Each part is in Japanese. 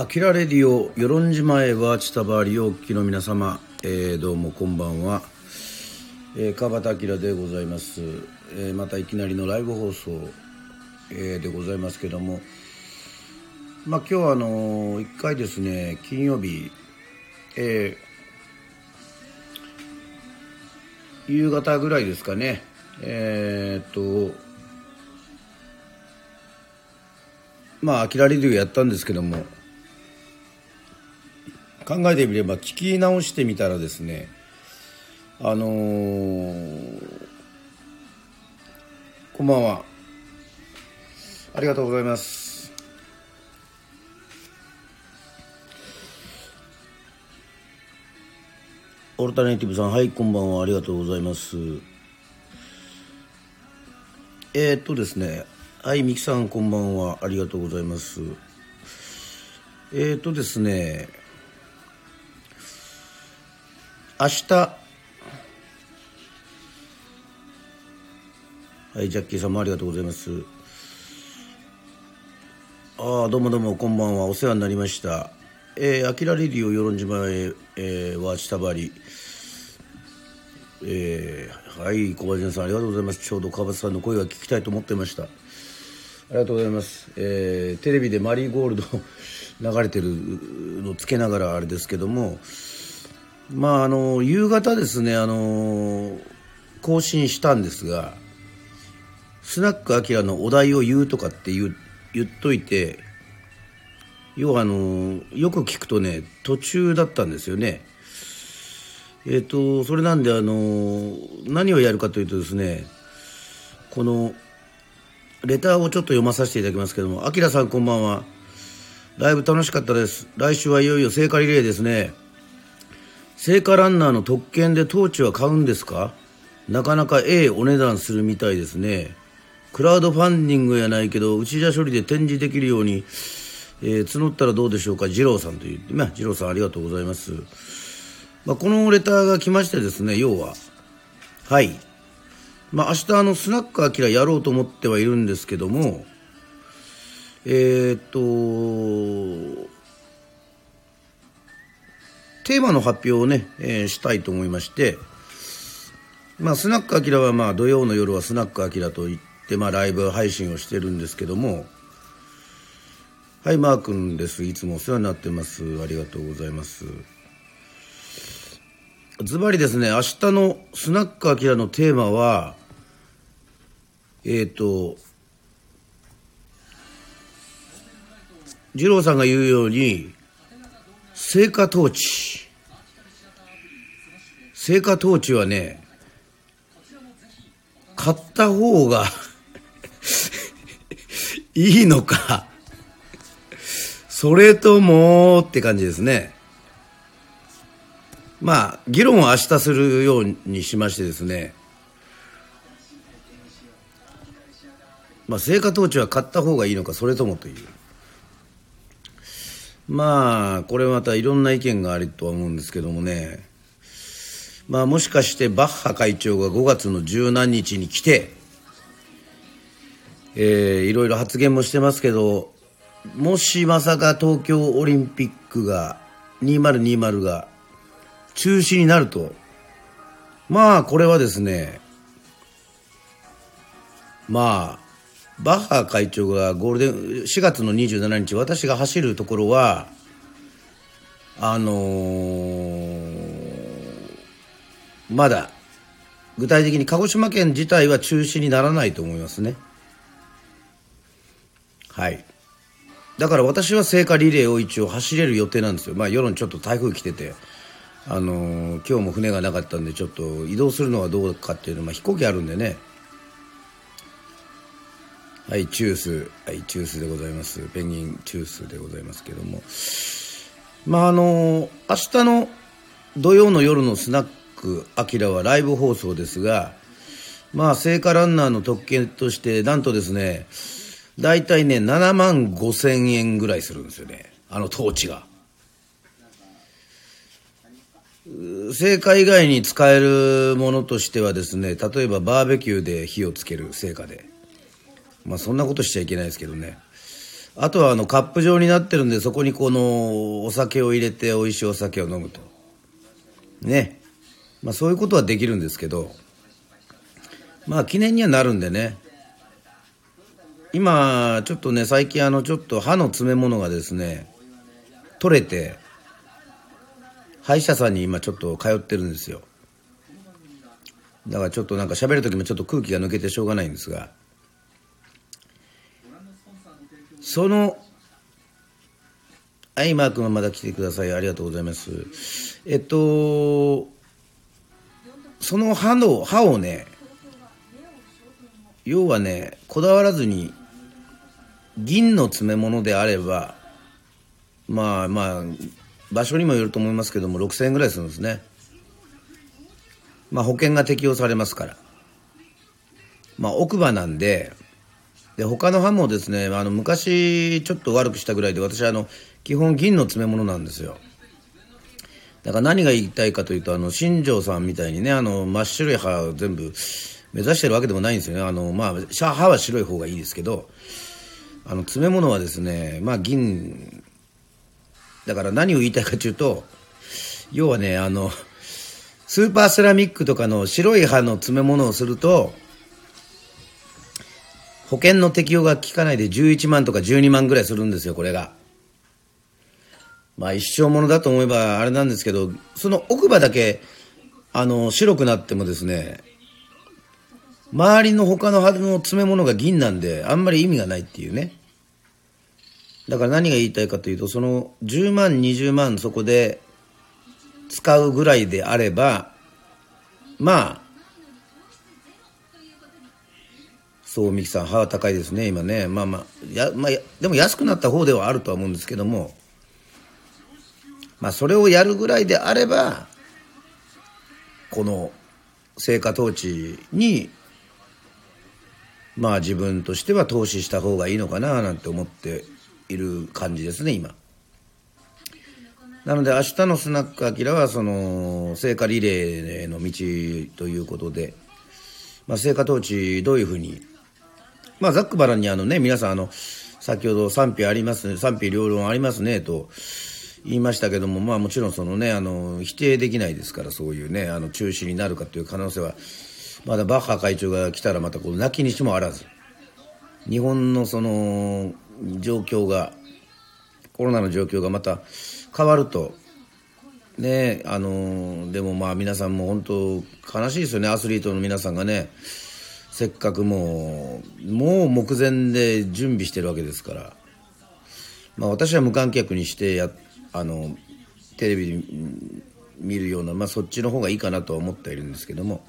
あきらレディオ与論島へは千葉りおきの皆様、えー、どうもこんばんは、えー、川端明でございます、えー、またいきなりのライブ放送、えー、でございますけども。まあ今日はあのー、1回ですね金曜日えー、夕方ぐらいですかね。えー、っとまあ、アキラレディオやったんですけども、考えてみれば聞き直してみたらですねあのー、こんばんは。ありがとうございます。オルタネイティブさんはいこんばんは。ありがとうございます。えー、っとですねはいミキさんこんばんは。ありがとうございます。えー、っとですね明日。はいジャッキーさんもありがとうございます。ああどうもどうもこんばんは。お世話になりました。えー、アキラレディオ与論島へ、えー、は下張り。えー、はい小林さんありがとうございます。ちょうど川端さんの声が聞きたいと思ってました。ありがとうございます、えー、テレビでマリーゴールド 流れてるのつけながらあれですけどもまああの夕方ですねあの更新したんですがスナックアキラのお題を言うとかって言言っといて要はあのよく聞くとね途中だったんですよね。えっ、ー、とそれなんであの何をやるかというとですねこのレターをちょっと読まさせていただきますけども「あきらさんこんばんは。ライブ楽しかったです。来週はいよいよ聖火リレーですね。聖火ランナーの特権でトーチは買うんですか？なかなかええお値段するみたいですね。クラウドファンディングやないけど、内田処理で展示できるように、えー、募ったらどうでしょうか、二郎さんという。まあ、二郎さんありがとうございます。まあ、このレターが来ましてですね、要は、はい。まあ、明日あの、スナックアキラやろうと思ってはいるんですけども、えー、っと、テーマの発表をね、えー、したいと思いまして、まあ、スナックアキラはまあ土曜の夜はスナックアキラといって、まあ、ライブ配信をしてるんですけども、はい、マー君です。いつもお世話になってます。ありがとうございます。ズバリですね、明日のスナックアキラのテーマは、えっ、ー、と、二郎さんが言うように、聖火統治。聖火統治はね、買った方が いいのかそれともって感じですね。まあ、議論を明日するようにしましてですね、まあ、聖火統治は買った方がいいのか、それともという。まあ、これまたいろんな意見があるとは思うんですけどもね、まあもしかしてバッハ会長が5月の十何日に来て、えー、いろいろ発言もしてますけど、もしまさか東京オリンピックが、2020が中止になると、まあこれはですね、まあ、バッハ会長がゴールデン4月の27日私が走るところはあのー、まだ具体的に鹿児島県自体は中止にならないと思いますね。はい。だから私は聖火リレーを一応走れる予定なんですよ。まあ夜にちょっと台風来ててあのー、今日も船がなかったんでちょっと移動するのはどうかっていうのは、まあ、飛行機あるんでね。はい、チュース、はい、チュースでございます。ペンギンチュースでございますけども。まあ、あの、明日の土曜の夜のスナックアキラはライブ放送ですが、まあ、聖火ランナーの特権として、なんとですね、大体ね、7万5千円ぐらいするんですよね。あのトーチが。聖火以外に使えるものとしてはですね、例えばバーベキューで火をつける聖火で。まあそんなことしちゃいけないですけどね。あとはあのカップ状になってるんでそこにこのお酒を入れて美味しいお酒を飲むと。ね。まあそういうことはできるんですけど。まあ記念にはなるんでね。今ちょっとね最近あのちょっと歯の詰め物がですね取れて歯医者さんに今ちょっと通ってるんですよ。だからちょっとなんか喋る時もちょっと空気が抜けてしょうがないんですが。その、はい、マー君はまだ来てください。ありがとうございます。えっと、その歯の、歯をね、要はね、こだわらずに、銀の詰め物であれば、まあまあ、場所にもよると思いますけども、6000円ぐらいするんですね。まあ保険が適用されますから。まあ奥歯なんで、で他の歯もですねあの昔ちょっと悪くしたぐらいで私あの基本銀の詰め物なんですよ。だから何が言いたいかというとあの新庄さんみたいにねあの真っ白い歯を全部目指してるわけでもないんですよね。あの、まあ、歯は白い方がいいですけどあの詰め物はですねまあ銀。だから何を言いたいかというと要はねあのスーパーセラミックとかの白い歯の詰め物をすると保険の適用が効かないで11万とか12万ぐらいするんですよ、これが。まあ一生ものだと思えばあれなんですけど、その奥歯だけ、あの、白くなってもですね、周りの他の肌の詰め物が銀なんで、あんまり意味がないっていうね。だから何が言いたいかというと、その10万、20万そこで使うぐらいであれば、まあ、そうミキさん歯は高いですね今ねまあまあや、まあ、でも安くなった方ではあるとは思うんですけどもまあそれをやるぐらいであればこの成果統治にまあ自分としては投資した方がいいのかななんて思っている感じですね今。なので明日のスナックアキラはその聖火リレーの道ということで、まあ、聖火統治どういうふうにまあ、ざっくばらにあのね、皆さんあの、先ほど賛否ありますね、賛否両論ありますね、と言いましたけども、まあもちろんそのね、あの、否定できないですから、そういうね、あの、中止になるかという可能性は、まだバッハ会長が来たらまたこう、泣きにしもあらず、日本のその、状況が、コロナの状況がまた変わると、ね、あの、でもまあ皆さんも本当悲しいですよね、アスリートの皆さんがね、せっかくもうもう目前で準備してるわけですから、まあ、私は無観客にしてやあのテレビ見るような、まあ、そっちの方がいいかなとは思っているんですけども。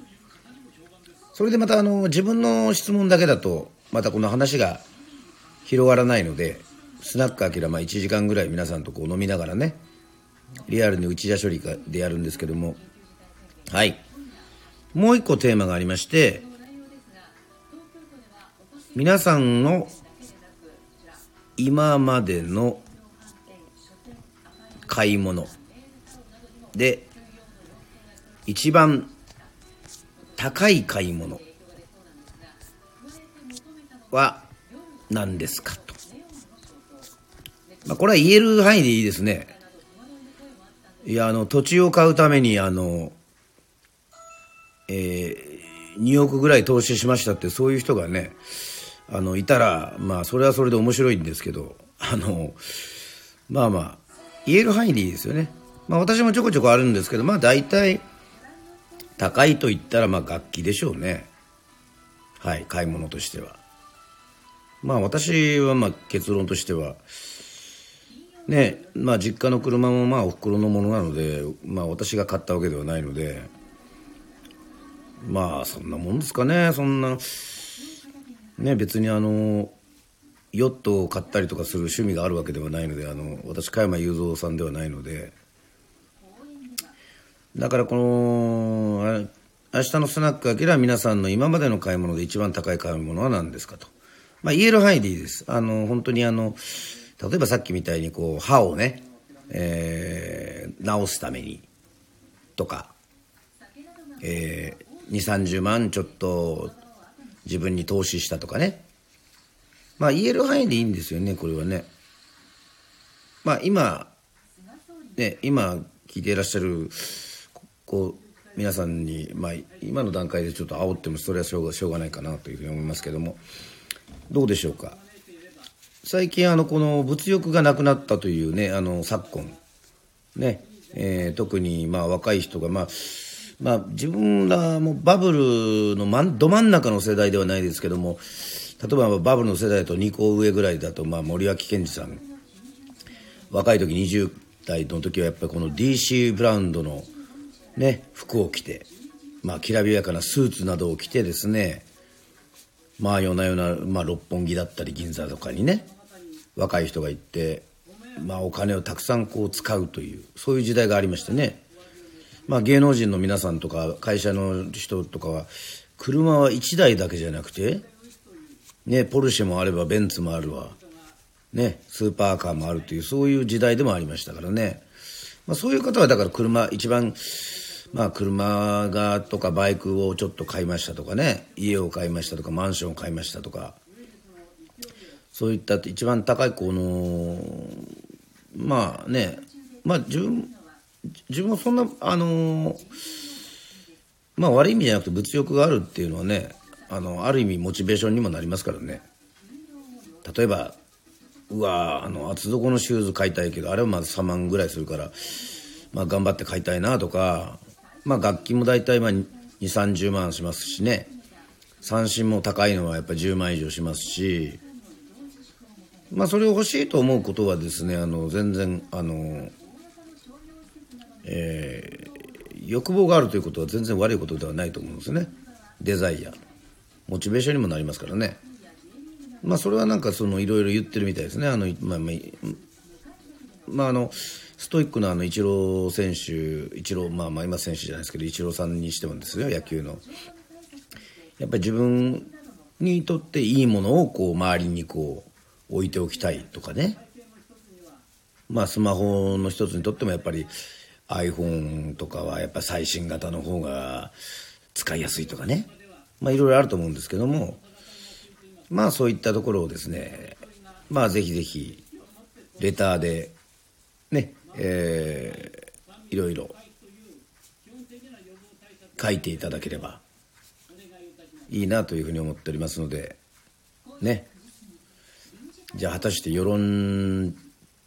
それでまたあの自分の質問だけだとまたこの話が広がらないのでスナックアキラまあ1時間ぐらい皆さんとこう飲みながらねリアルに内田処理でやるんですけども。はい。もう一個テーマがありまして皆さんの今までの買い物で一番高い買い物は何ですかと。まあ、これは言える範囲でいいですね。いや、あの、土地を買うために、あの、えー、2億ぐらい投資しましたって、そういう人がね、あのいたらまあそれはそれで面白いんですけどあのまあまあ言える範囲でいいですよね。まあ私もちょこちょこあるんですけどまあ大体高いと言ったらまあ楽器でしょうね。はい買い物としては。まあ私はまあ結論としてはねまあ実家の車もまあお袋のものなのでまあ私が買ったわけではないのでまあそんなもんですかねそんな。ね別にあのヨットを買ったりとかする趣味があるわけではないのであの私加山雄三さんではないので。だからこの明日のスナックあきら皆さんの今までの買い物で一番高い買い物は何ですかと、まあ、言える範囲でいいです。あの本当にあの例えばさっきみたいにこう歯をね、えー、直すためにとか、えー、2 3 0万ちょっと自分に投資したとかね。まあ言える範囲でいいんですよねこれはね。まあ今ね今聞いていらっしゃるこう皆さんに、まあ、今の段階でちょっと煽ってもそれはしょうがしょうがないかなというふうに思いますけども。どうでしょうか？最近あのこの物欲がなくなったというねあの昨今。ね、えー、特にまあ若い人がまあまあ自分らもバブルのど真ん中の世代ではないですけども例えばバブルの世代と2個上ぐらいだと、まあ、森脇健児さん若い時20代の時はやっぱりこの DC ブランドのね、服を着て、まあ、きらびやかなスーツなどを着てですね、まあ、夜な夜な、まあ、六本木だったり銀座とかにね、若い人が行って、まあ、お金をたくさんこう使うという、そういう時代がありましてね。まあ、芸能人の皆さんとか、会社の人とかは、車は1台だけじゃなくて、ね、ポルシェもあればベンツもあるわ、ね、スーパーカーもあるという、そういう時代でもありましたからね。まあ、そういう方はだから車、一番、まあ、車がとかバイクをちょっと買いましたとかね。家を買いましたとかマンションを買いましたとか。そういった一番高いこのまあねまあ自分自分はそんなあのまあ悪い意味じゃなくて物欲があるっていうのはねあのある意味モチベーションにもなりますからね例えばうわあの厚底のシューズ買いたいけどあれはまず3万ぐらいするから、まあ、頑張って買いたいなとかまあ楽器も大体まあ2、30万しますしね。三振も高いのはやっぱり10万以上しますし、まあそれを欲しいと思うことはですね、あの、全然、あの、えー、欲望があるということは全然悪いことではないと思うんですね。デザイア。モチベーションにもなりますからね。まあそれはなんかそのいろいろ言ってるみたいですね。あの、まあ、まあ、まあ、あの、ストイックなあのイチロー選手、イチロー、まあ、まあ今選手じゃないですけど、イチローさんにしてもですよ、野球の。やっぱり自分にとっていいものをこう周りにこう置いておきたいとかね。まあスマホの一つにとってもやっぱり iPhone とかはやっぱ最新型の方が使いやすいとかね。まあいろいろあると思うんですけども、まあそういったところをですね、まあぜひぜひレターでね、えー、いろいろ書いていただければいいなというふうに思っておりますので。ね。じゃあ果たして世論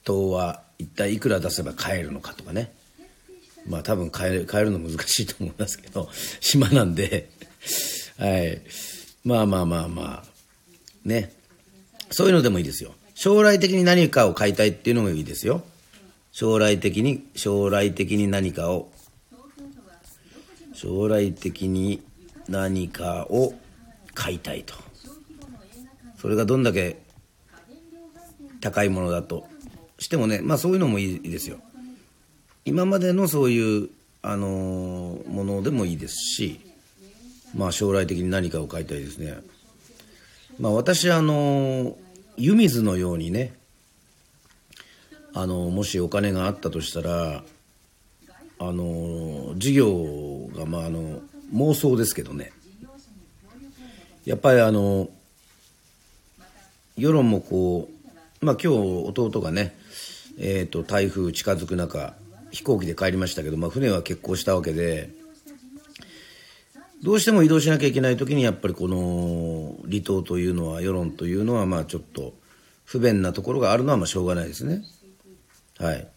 党は一体いくら出せば買えるのかとかね。まあ多分買える買えるの難しいと思いますけど 島なんで。はい。まあまあまあまあ。ね。そういうのでもいいですよ。将来的に何かを買いたいっていうのもいいですよ。将来的に、将来的に何かを、将来的に何かを買いたいと。それがどんだけ高いものだとしてもね、まあそういうのもいいですよ。今までのそういう、あのー、ものでもいいですし、まあ将来的に何かを買いたいですね。まあ私あのー、湯水のようにね、あのもしお金があったとしたらあの事業がまああの妄想ですけどねやっぱりあの世論もこうまあ今日弟がねえーと、台風近づく中飛行機で帰りましたけど、まあ、船は欠航したわけでどうしても移動しなきゃいけない時にやっぱりこの離島というのは世論というのはまあちょっと不便なところがあるのはまあしょうがないですね。はい。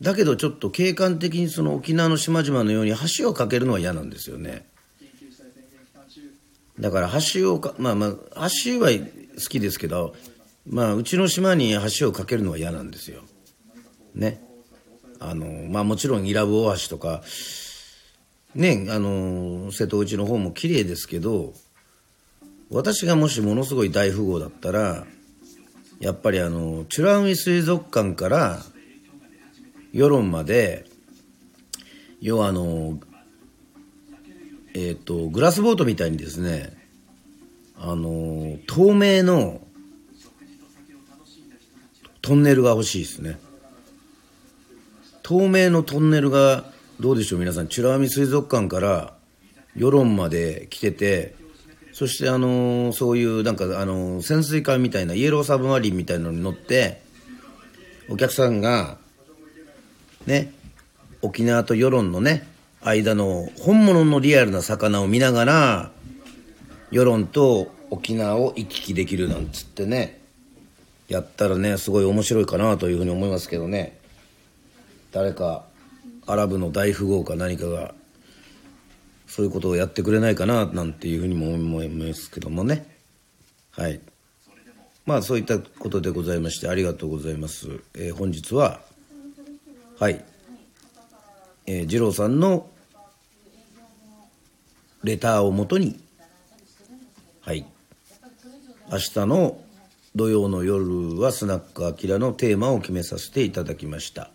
だけどちょっと景観的にその沖縄の島々のように橋を架けるのは嫌なんですよね。だから橋を、まあまあ、橋は好きですけど、まあうちの島に橋を架けるのは嫌なんですよ。ね。あの、まあもちろん伊良部大橋とか、ね、あの、瀬戸内の方も綺麗ですけど、私がもしものすごい大富豪だったら、やっぱりあの、美ら海水族館から世論まで要はあのえっ、ー、とグラスボートみたいにですねあの透明のトンネルが欲しいですね。透明のトンネルがどうでしょう皆さん。美ら海水族館から世論まで来ててそしてあのそういうなんかあの潜水艦みたいなイエローサブマリンみたいなのに乗ってお客さんがね沖縄と世論のね間の本物のリアルな魚を見ながら世論と沖縄を行き来できるなんつってねやったらねすごい面白いかなというふうに思いますけどね。誰かアラブの大富豪か何かがそういうことをやってくれないかななんていうふうにも思いますけどもね。はい。まあそういったことでございましてありがとうございます、えー、本日ははい。えー、二郎さんのレターをもとにはい。明日の土曜の夜はスナックアキラのテーマを決めさせていただきました、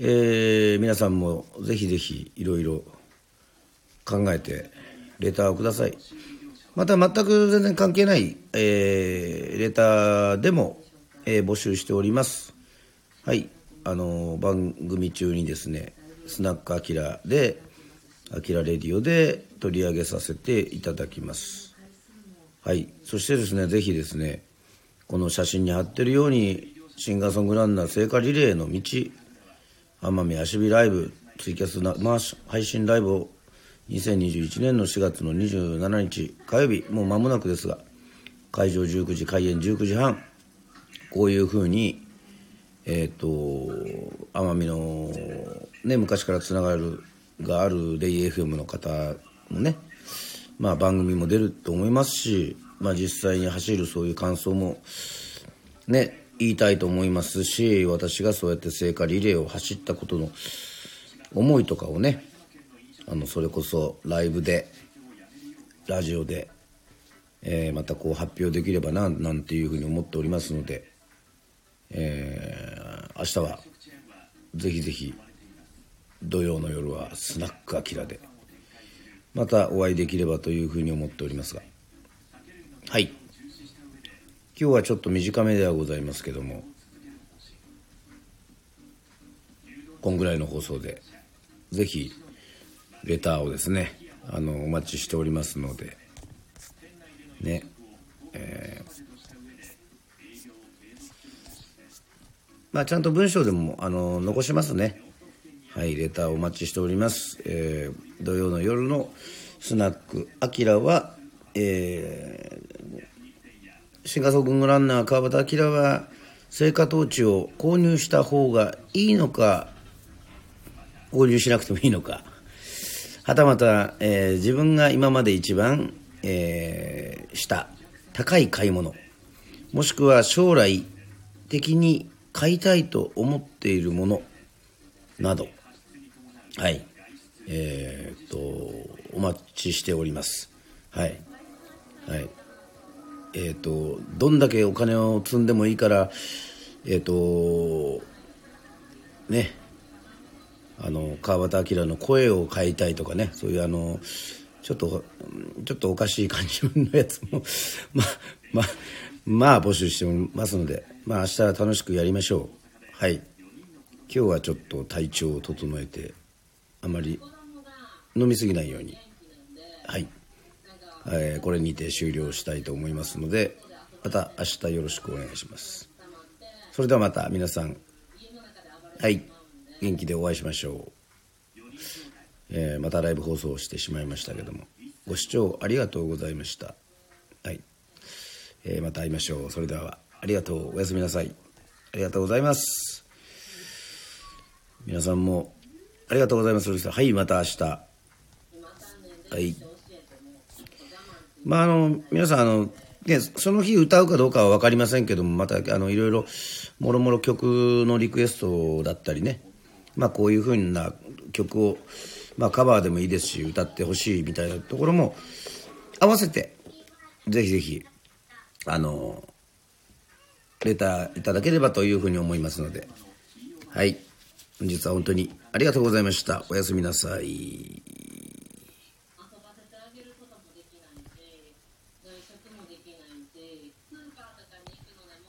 えー、皆さんもぜひぜひいろいろ考えてレターをください。また全く全然関係ない、えー、レターでも、えー、募集しております。はい。あの番組中にですねスナックアキラでアキラレディオで取り上げさせていただきます。はい。そしてですねぜひですねこの写真に貼ってるようにシンガーソングランナー聖火リレーの道奄美足火ライブツイキャスな、まあ、配信ライブを2021年の4月の27日火曜日もう間もなくですが会場19時開演19時半こういうふうにえっ、ー、と奄美のね昔からつながるがあるレイ FM の方もねまあ番組も出ると思いますし、まあ、実際に走るそういう感想もね言いたいと思いますし私がそうやって聖火リレーを走ったことの思いとかをねあのそれこそライブでラジオで、えー、またこう発表できればななんていうふうに思っておりますので、えー、明日はぜひぜひ土曜の夜はスナックアキラでまたお会いできればというふうに思っておりますが。はい。今日はちょっと短めではございますけどもこんぐらいの放送でぜひレターをですねあのお待ちしておりますのでねえー、まあちゃんと文章でもあの残しますねはい、レターお待ちしております。えー、土曜の夜のスナック、アキラは、えー、シンガソングランナー川端明は、青果トーチを購入した方がいいのか、購入しなくてもいいのか、はたまた、えー、自分が今まで一番、えー、した高い買い物、もしくは将来的に買いたいと思っているものなど、はい。えー、っと、お待ちしております。はい。はい。えー、っと、どんだけお金を積んでもいいから、えー、っと、ね、あの、川端明の声を変えたいとかね、そういうあの、ちょっと、ちょっとおかしい感じのやつも、まあ、まあ、まあ募集してますので、まあ明日は楽しくやりましょう。はい。今日はちょっと体調を整えて、あまり飲み過ぎないようにはい、えー、これにて終了したいと思いますのでまた明日よろしくお願いします。それではまた皆さんはい元気でお会いしましょう、えー、またライブ放送してしまいましたけどもご視聴ありがとうございました。はい、えー、また会いましょう。それではありがとう。おやすみなさい。ありがとうございます。皆さんもありがとうございます。はい、また明日。はい。まあ、あの、皆さん、あの、ね、その日歌うかどうかは分かりませんけども、また、あの、いろいろ、もろもろ曲のリクエストだったりね、まあ、こういうふうな曲を、まあ、カバーでもいいですし、歌ってほしいみたいなところも、合わせて、ぜひぜひ、あの、レターいただければというふうに思いますので、はい。本日は本当にありがとうございました。おやすみなさい。